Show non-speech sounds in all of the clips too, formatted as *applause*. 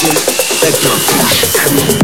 Fletcher, Becker.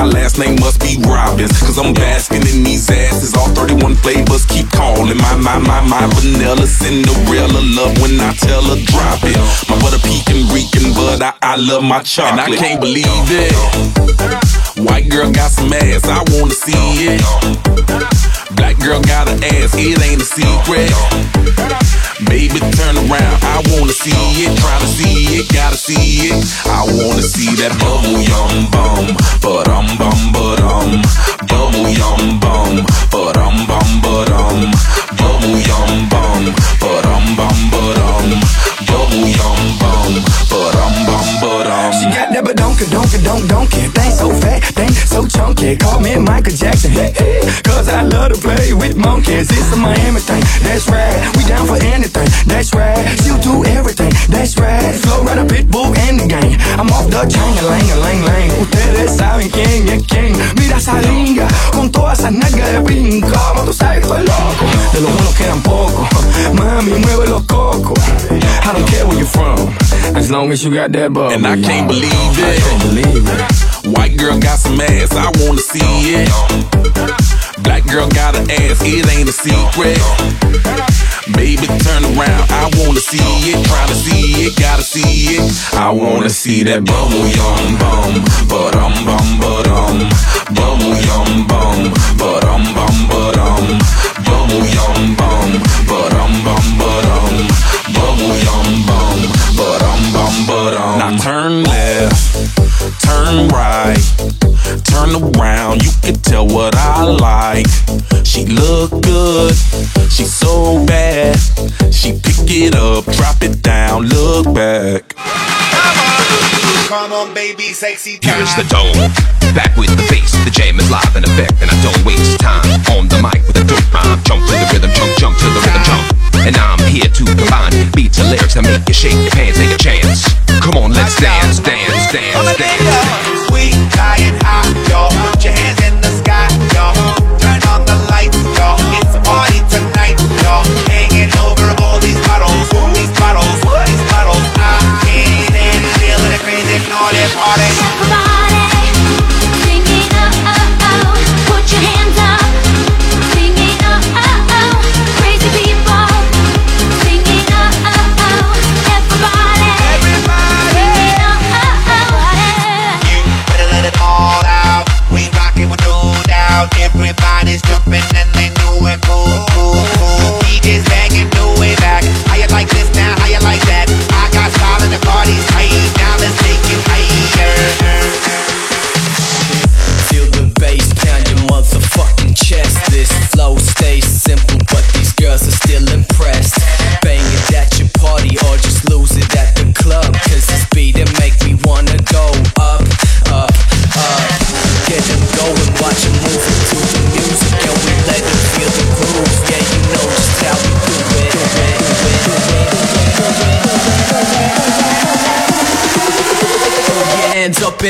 My last name must be Robbins, cause I'm basking in these asses. All 31 flavors keep calling. My, my, my, my vanilla Cinderella love when I tell her drop it. My butter pecan reeking, but I, I love my chocolate. And I can't believe it. White girl got some ass, I wanna see it. Black girl got an ass, it ain't a secret. Baby, turn around, I wanna see it. Tryna see it, gotta see it. I wanna see that bubble yum bum, but um bum but um, bubble yum bum, but um bum but um, bubble yum bum, but um bum but um, bubble yum bum, but um bum but um. She got that badonka, donka, donk, donkey. Call me Michael Jackson. Cause I love to play with monkeys. It's a Miami thing, that's right. We down for anything, that's right. She'll do everything, that's right. Flo Rida pitbull and the gang. I'm off the chain, lang, lang, lang. Ustedes saben quién es quién. Mira esa linga, con todas esas nalgas de pin. Como tú sabes, estoy loco. De los buenos quedan pocos. Mami, mueve los cocos. I don't care where you're from. As long as you got that bubble. And I can't believe I can't believe it. White girl got some ass, I wanna see it. Black girl got an ass, it ain't a secret. Baby, turn around, I wanna see it. Tryna see it, gotta see it. I wanna see that bubble yum bum, but um bum but um, bubble yum bum, but um bum but um, bubble yum bum, but um bum but um, bubble yum bum, but um bum but um. Now turn left, turn right, turn around. You can tell what I like. She look good, she so bad. She pick it up, drop it down, look back. Come on, baby, sexy time. Here is the dome. Back with the bass, the jam is live in effect, and I don't waste time on the mic with a dope rhyme. Jump to the rhythm, jump, jump to the rhythm, jump. And I'm here to combine beats and lyrics that make you shake your pants, take a chance. Come on, let's dance, dance, dance, dance.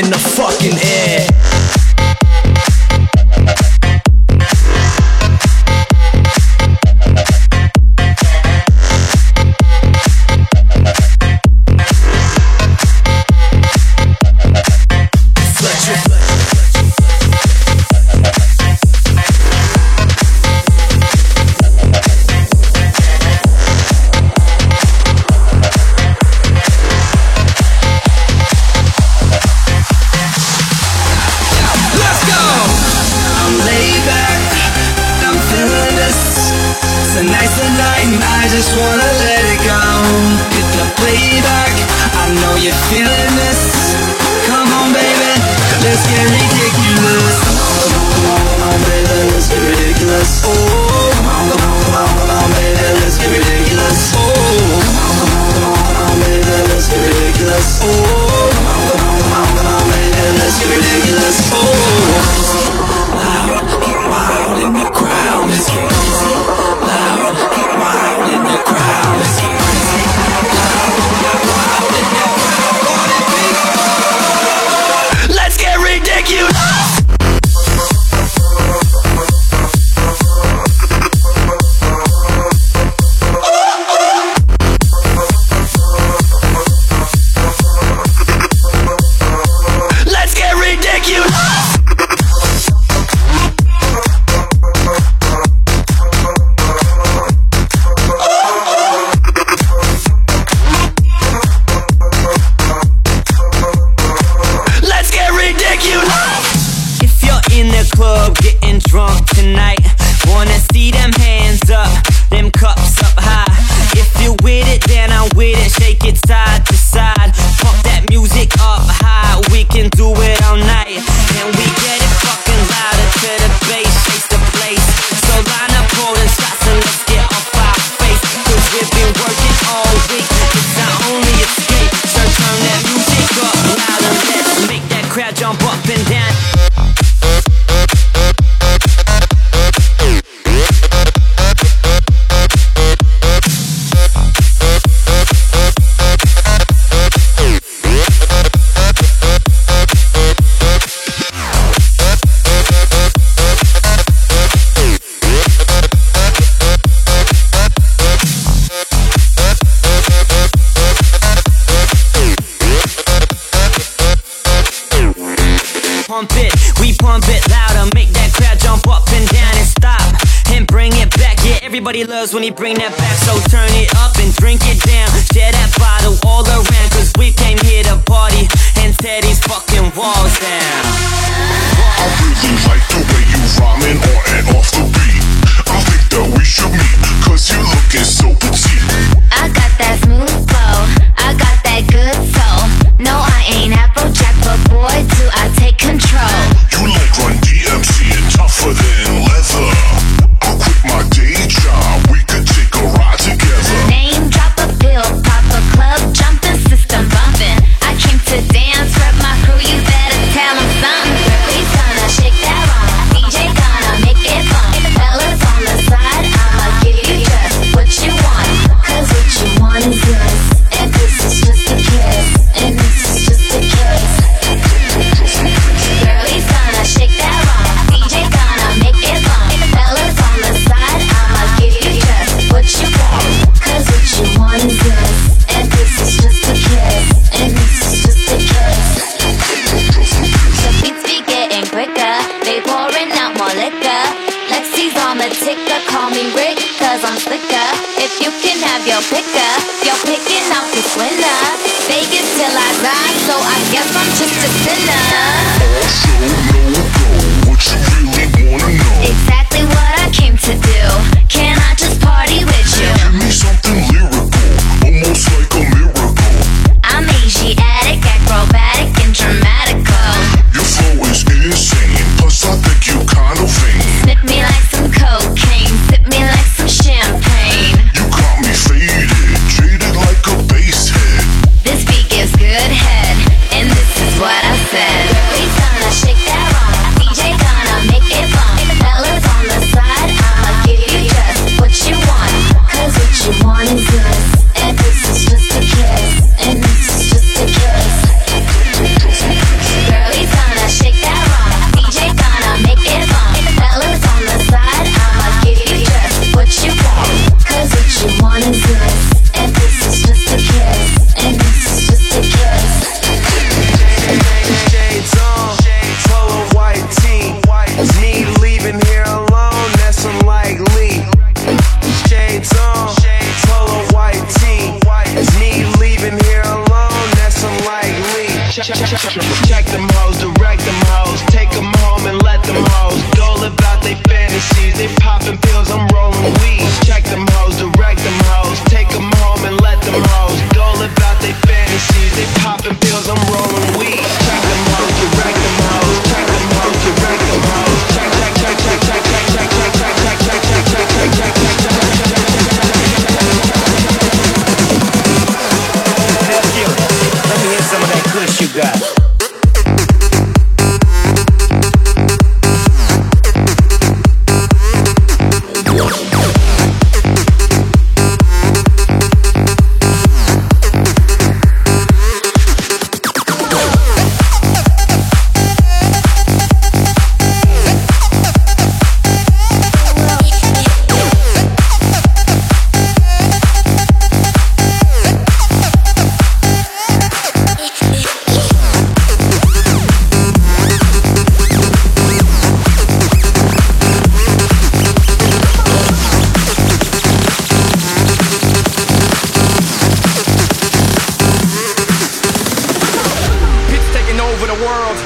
Hands bounce when he bring that back So turn it up and drink it down. Share that bottle all around Cause we came here to party. And tear these fucking walls down. I really like the way you rhyming on and off the beat. I think that we should meet Cause you're looking so petite. I got that smooth flow. I got that good soul. No, I ain't Applejack But boy, do I take control. You like Run DMC and tougher than leather. guess I'm just a sinner. the world.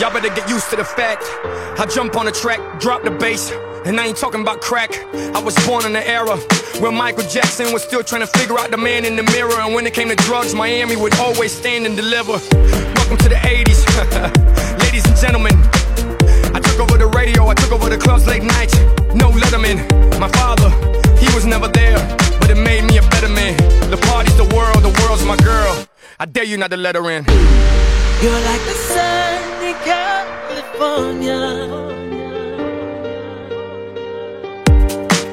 Y'all better get used to the fact. I jump on a track, drop the bass, and I ain't talking about crack. I was born in the era where Michael Jackson was still trying to figure out the man in the mirror. And when it came to drugs, Miami would always stand and deliver. Welcome to the 80s, *laughs* ladies and gentlemen. I took over the radio, I took over the clubs late night. No letterman, my father, he was never there, but it made me a better man. The party's the world, the world's my girl. I dare you not to let her in. You're like the sun in California,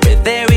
where there.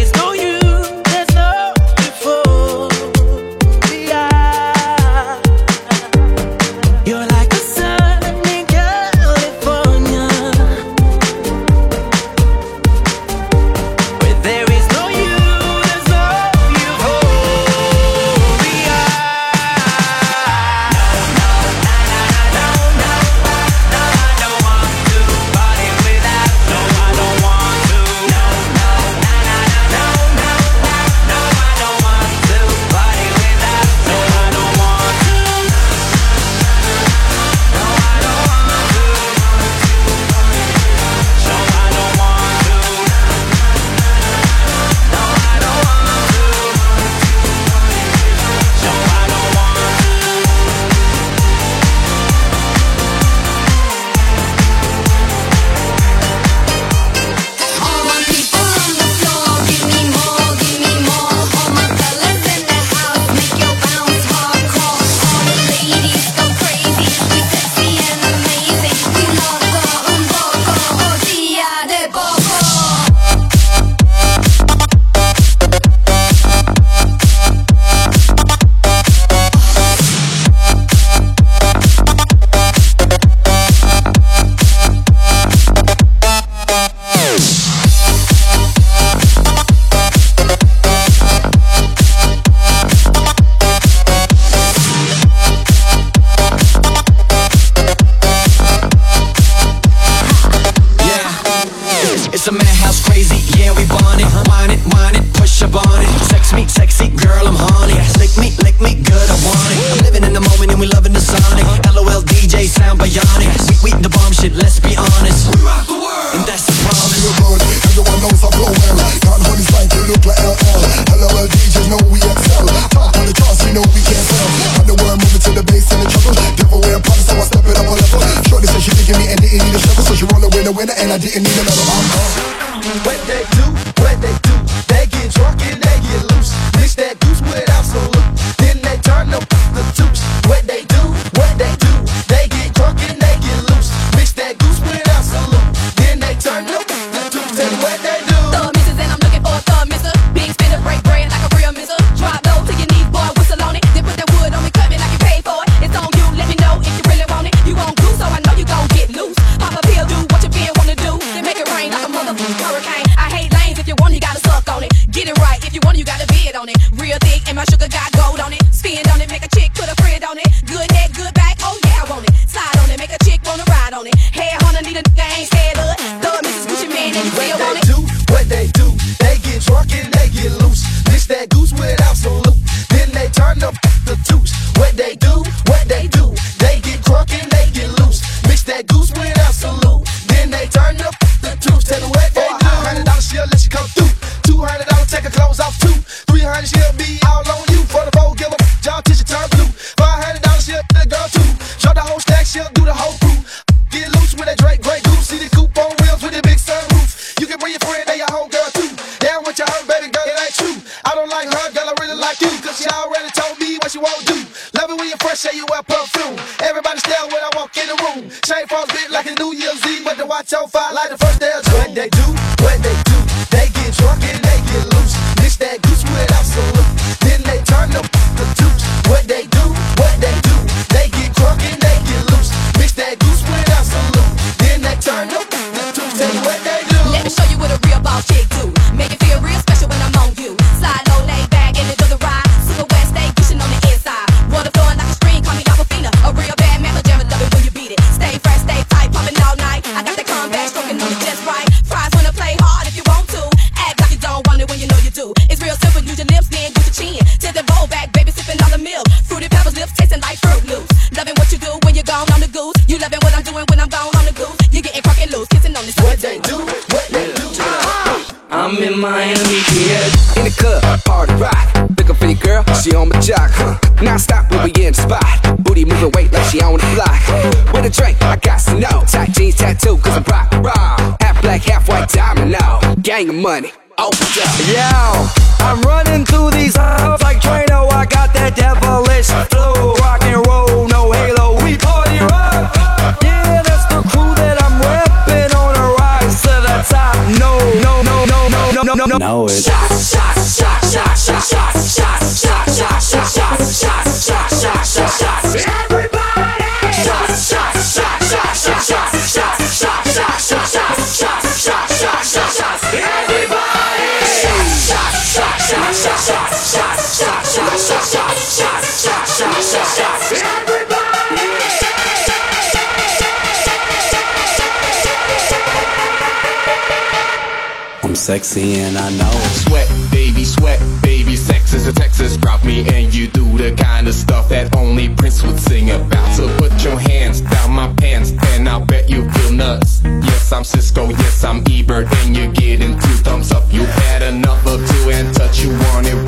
sexy and I know. Sweat, baby, sweat, baby, sex is a Texas Drop me, and you do the kind of stuff that only Prince would sing about. So put your hands down my pants, and I'll bet you feel nuts. Yes, I'm Cisco, yes, I'm Ebert, and you're getting two thumbs up. You had enough of two and touch, you want it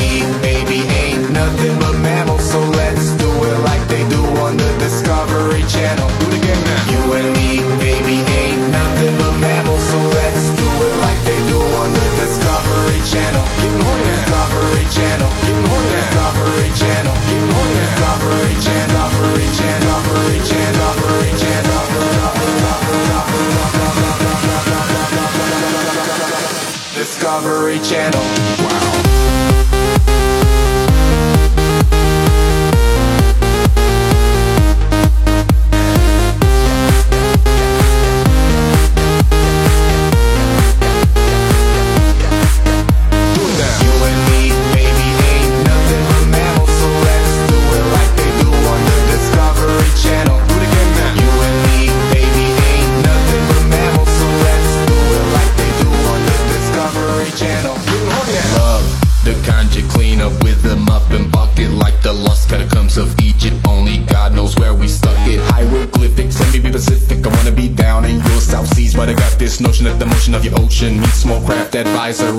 Discovery Channel.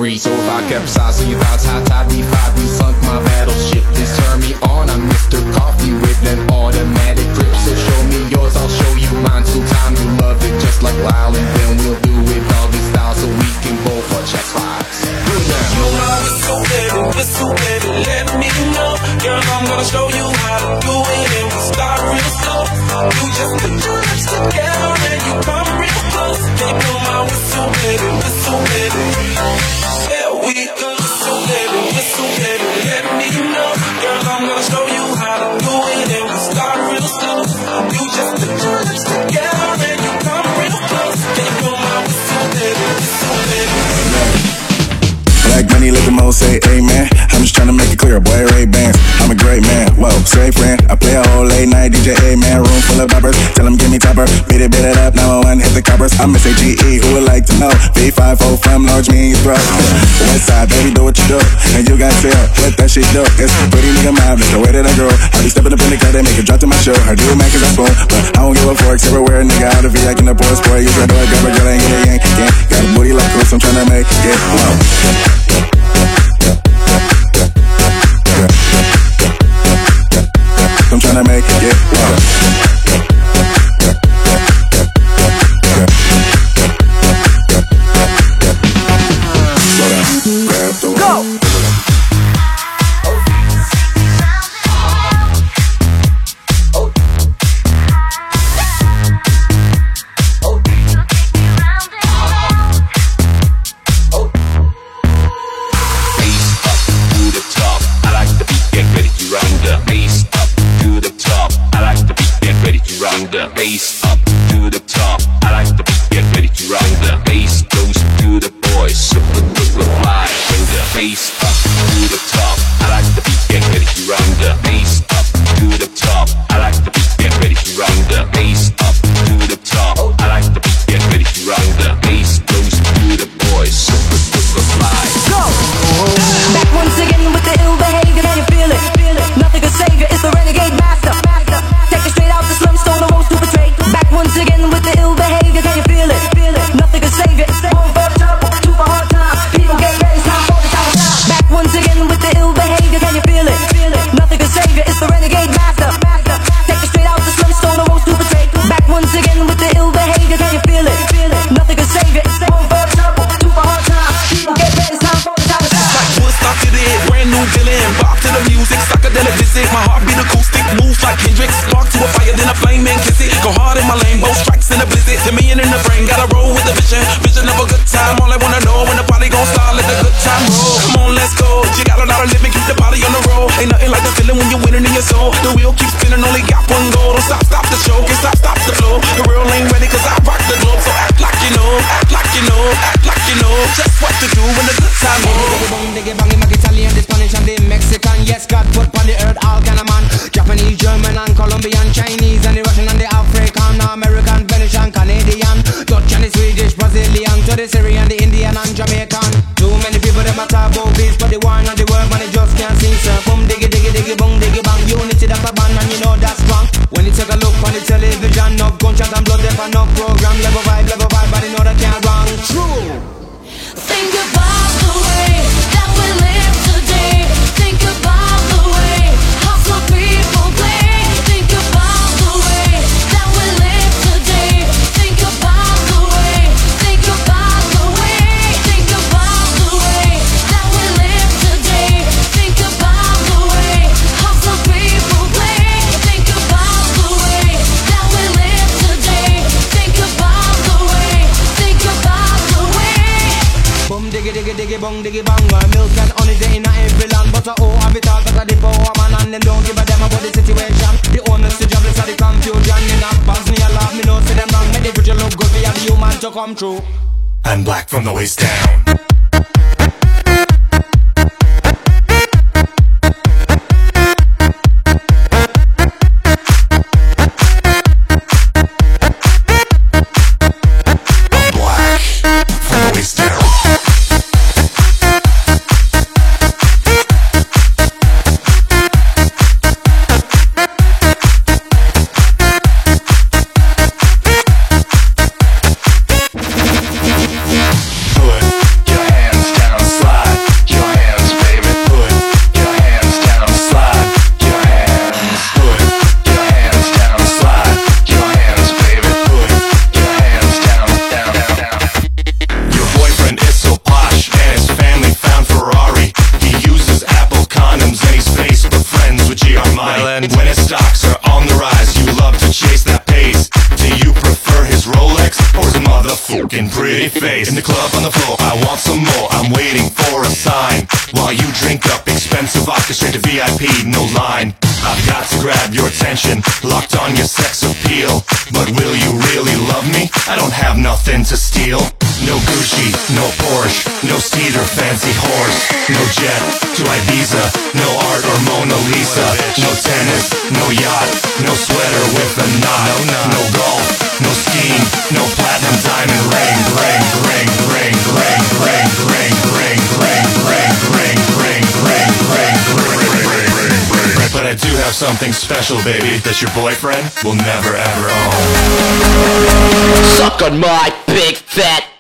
So if I kept IGE, who would like to know? V54 from large means bro. Westside, baby, do what you do. And you got feel what that shit do. It's a pretty nigga mob, it's the way that I grow. I be stepping up in the car, they make a drop to my show. I do mac cause I spoon, but I don't give a fork. Everywhere, nigga, out of V, I can afford sport. You try to grab a girl, I ain't gonna yank. Yeah, got a booty like this, I'm trying to make it. Yeah. German and Colombian, Chinese and the Russian and the African, American, Venetian, Canadian, Dutch and the Swedish, Brazilian, to the Syrian, the Indian and Jamaican. Too many people that matter about peace, but the want and the world, man, they just can't seem to. Boom, diggy, diggy, diggy, boom, diggy, bang. Unity that's a band, and you know that's strong. When you take a look on the television, no gunshot and blood, there's no program level. human to come true. I'm black from the waist down. When it stops In pretty face. In the club on the floor, I want some more. I'm waiting for a sign. While you drink up expensive vodka Straight to VIP, no line. I've got to grab your attention. Locked on your sex appeal. But will you really love me? I don't have nothing to steal. No Gucci, no Porsche No steed or fancy horse No jet to Ibiza No art or Mona Lisa No tennis, no yacht No sweater with a knot No golf, no skiing No platinum diamond ring. I do have something special, baby, that your boyfriend will never ever own. Suck on my big fat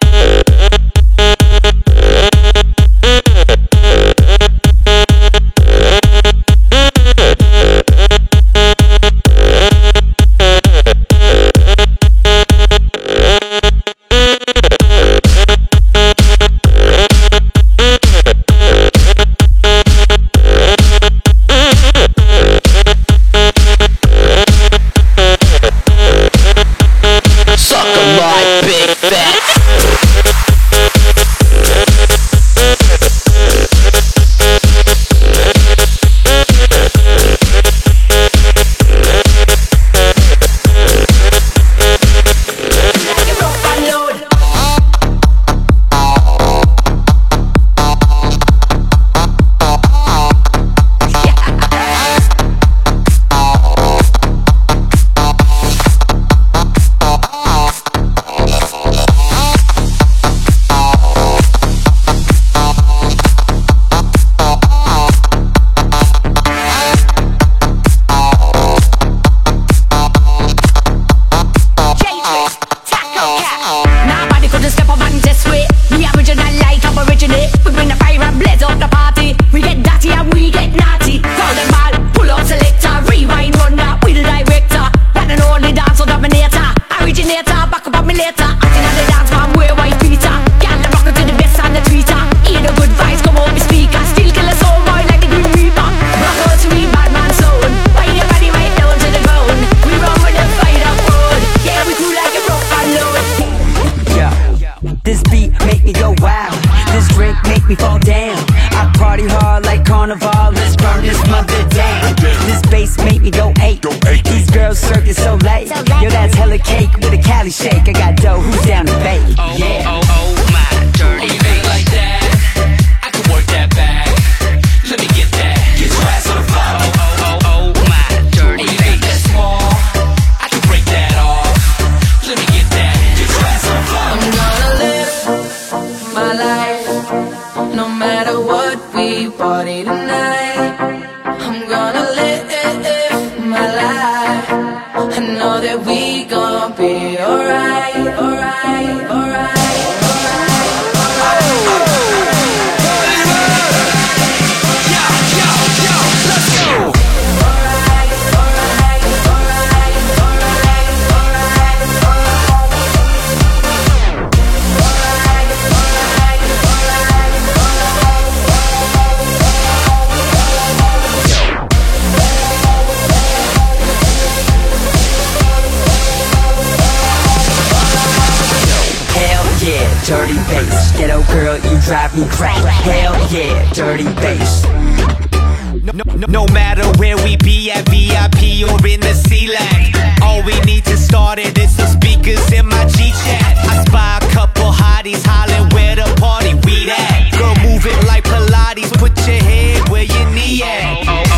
drive me crack. Hell yeah, dirty bass. No, no, no matter where we be at VIP or in the C-Land All we need to start it is the speakers in my G-Chat. I spy a couple hotties hollering where the party we at. Girl move it like Pilates, put your head where your knee at.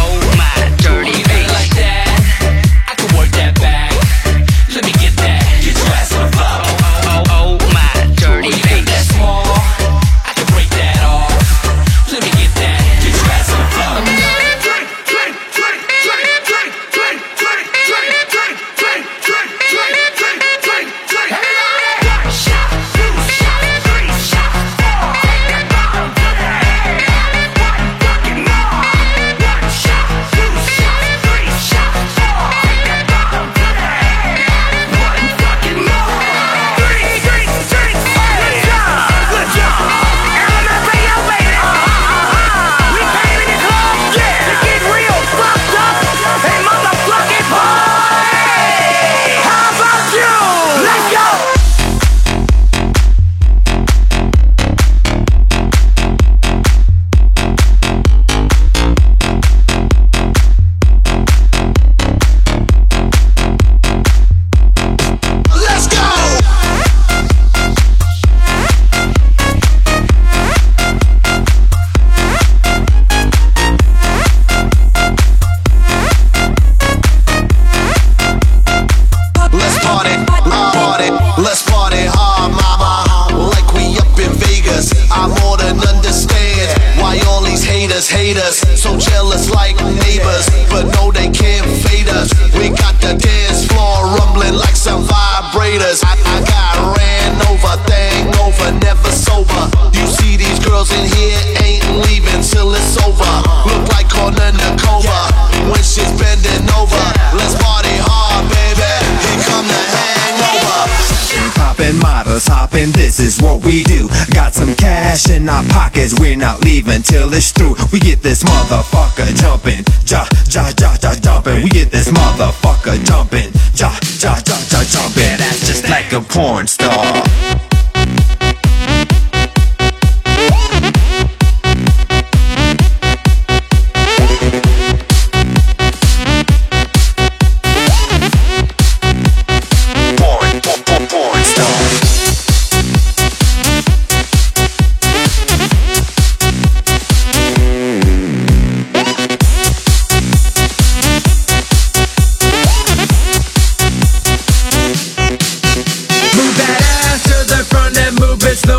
understand why all these haters hate us. So jealous like neighbors, but no, they can't fade us. We got the dance floor rumbling like some vibrators. I Poppin' models, hoppin', this is what we do. Got some cash in our pockets, we're not leaving till it's through. We get this motherfucker jumpin', ja, ja, ja, ja, jumpin'. We get this motherfucker jumpin', ja, ja, ja, ja, jumpin'. That's just like a porn star.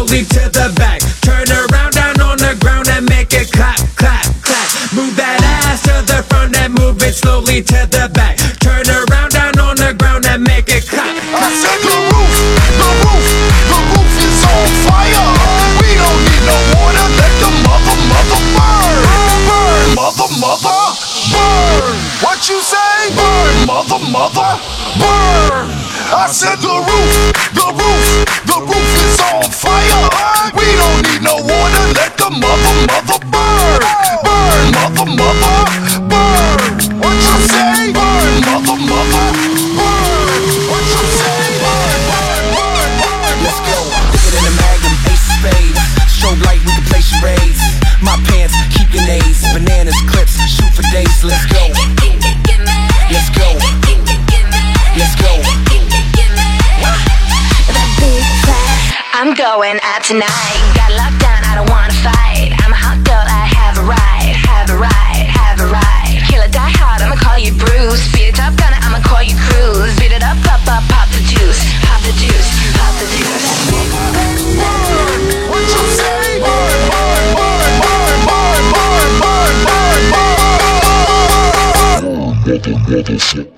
Slowly to the back. Turn around down on the ground and make it clap, clap, clap. Move that ass to the front and move it slowly to the back. Turn around down on the ground and make it clap. I said the roof, the roof, the roof is on fire. We don't need no water, let the mother, mother burn. Burn, mother, mother, burn. What you say? Burn, mother, mother, burn. I said the roof, tonight. Got locked down, I don't wanna fight. I'm a hot girl, I have a right, have a right, have a right. Killer die hard, I'ma call you Bruce. Beat it up, gunner, I'ma call you Cruz. Beat it up, pop, pop, pop the juice, pop the juice, pop the juice. What you say? Burn, burn, burn, burn, burn, burn, burn, burn, burn.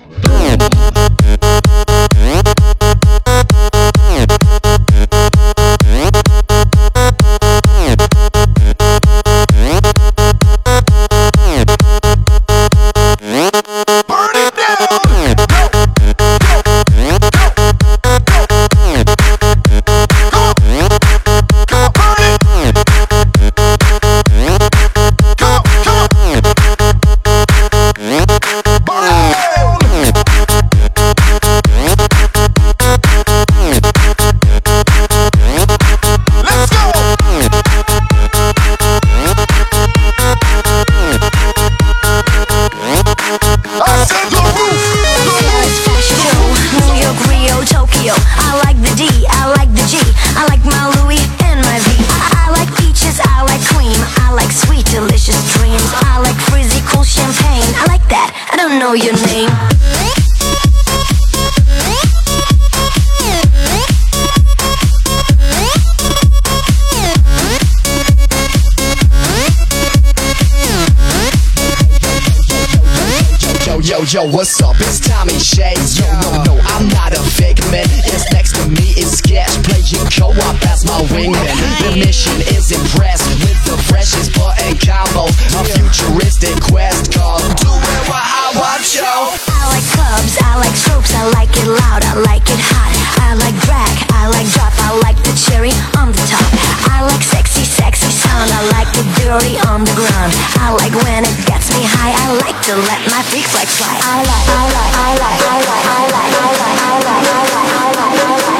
Yo, yo, yo, what's up? It's Tommy Shades. Yo, no, no, I'm not a figment. Yes, next to me is Sketch, playing co-op as my wingman. The mission is impressed with the freshest button combos. A futuristic quest called Do It While I Watch Yo. I like clubs, I like tropes, I like it loud, I like it hot. I like drag, I like drop, I like the cherry on the top. I like sexy, sexy sound, I like it dirty on the ground. I like when it gets me high, I like to let my freak flag fly. I like, I like, I like, I like, I like, I like, I like, I like, I like, I like,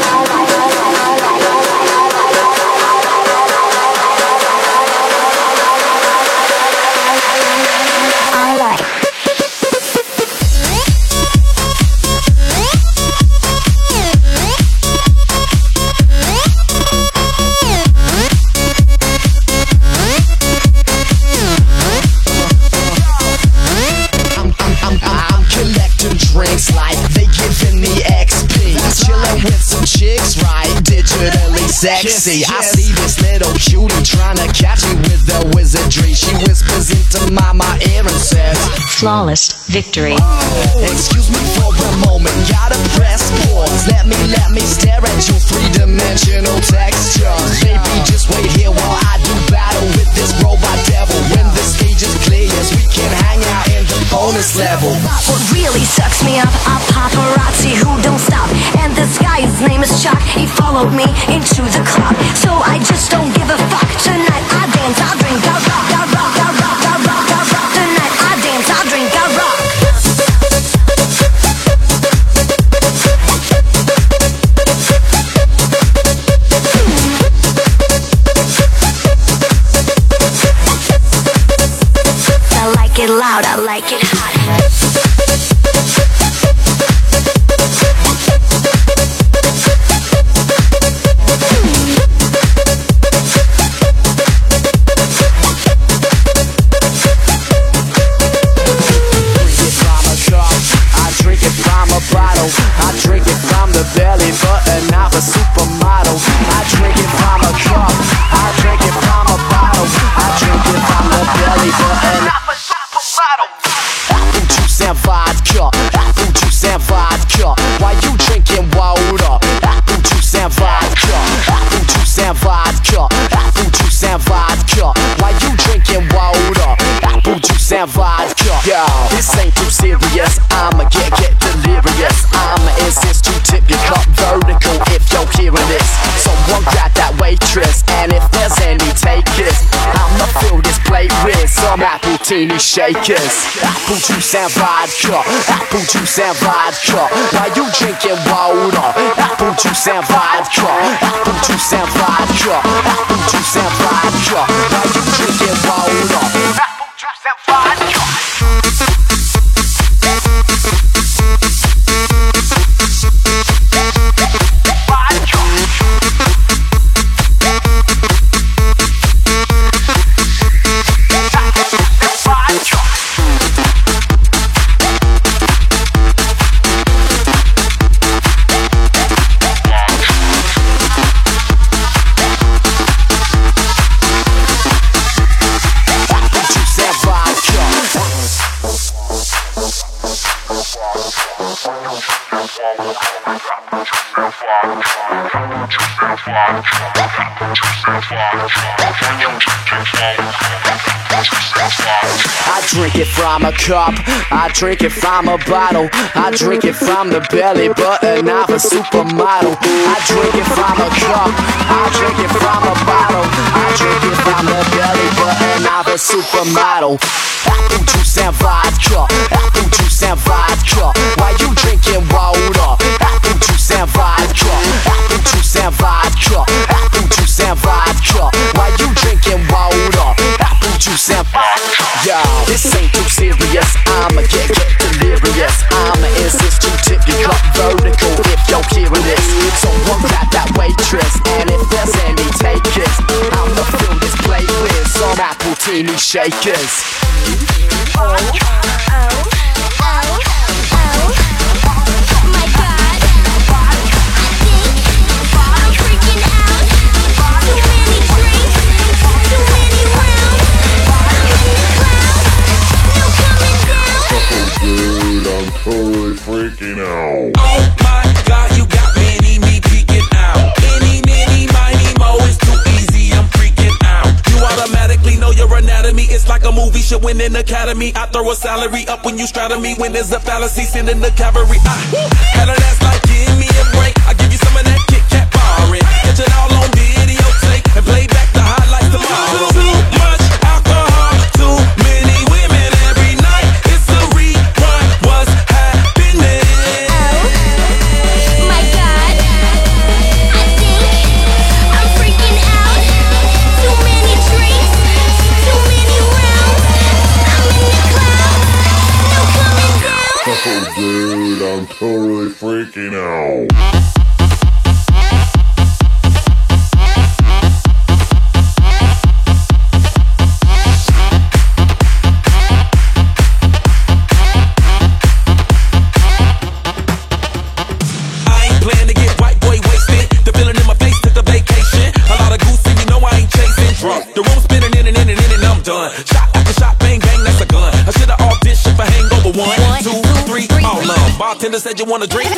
sexy. I see this little cutie trying to catch me with the wizardry. She whispers into my, my ear and says, Flawless victory. Oh, Excuse me for a moment, gotta press pause. Let me, let me stare at your three-dimensional textures. Baby, just wait here while I do battle with this robot devil. Bonus level. What really sucks me up are paparazzi who don't stop. And this guy, his name is Chuck. He followed me into the club. So I just don't give a fuck. Tonight I dance, I drink, I rock, I it loud, I like it hot. Teeny shakers. Apple juice and vodka. Apple juice and vodka. Why you drinking water? Apple juice and vodka. Apple juice and vodka. Apple juice and vodka. Why you drinking water? I drink it from a cup, I drink it from a bottle, I drink it from the belly button of a supermodel. I drink it from a cup, I drink it from a bottle, I drink it from the belly button of a supermodel. Apple juice and vodka, apple juice and vodka. Why you drinking water? Apple juice and vodka, apple juice and vodka, apple juice and vodka. Why you drinking water? Apple juice and vodka. Yo, this ain't too serious. I'ma get get delirious. I'ma insist you tip your cup vertical if you're hearing this. Someone grab that waitress, and if there's any takers, I'ma fill this plate with apple teeny shakers. Oh, oh, oh. Dude, your anatomy, it's like a movie should win an academy. I throw a salary up when you straddle me, when there's a fallacy, sending the cavalry. I had an ass like, give me a break. I give you some of that Kit Kat barring. Catch it all on videotape and play back Dude, I'm totally freaking out. You wanna drink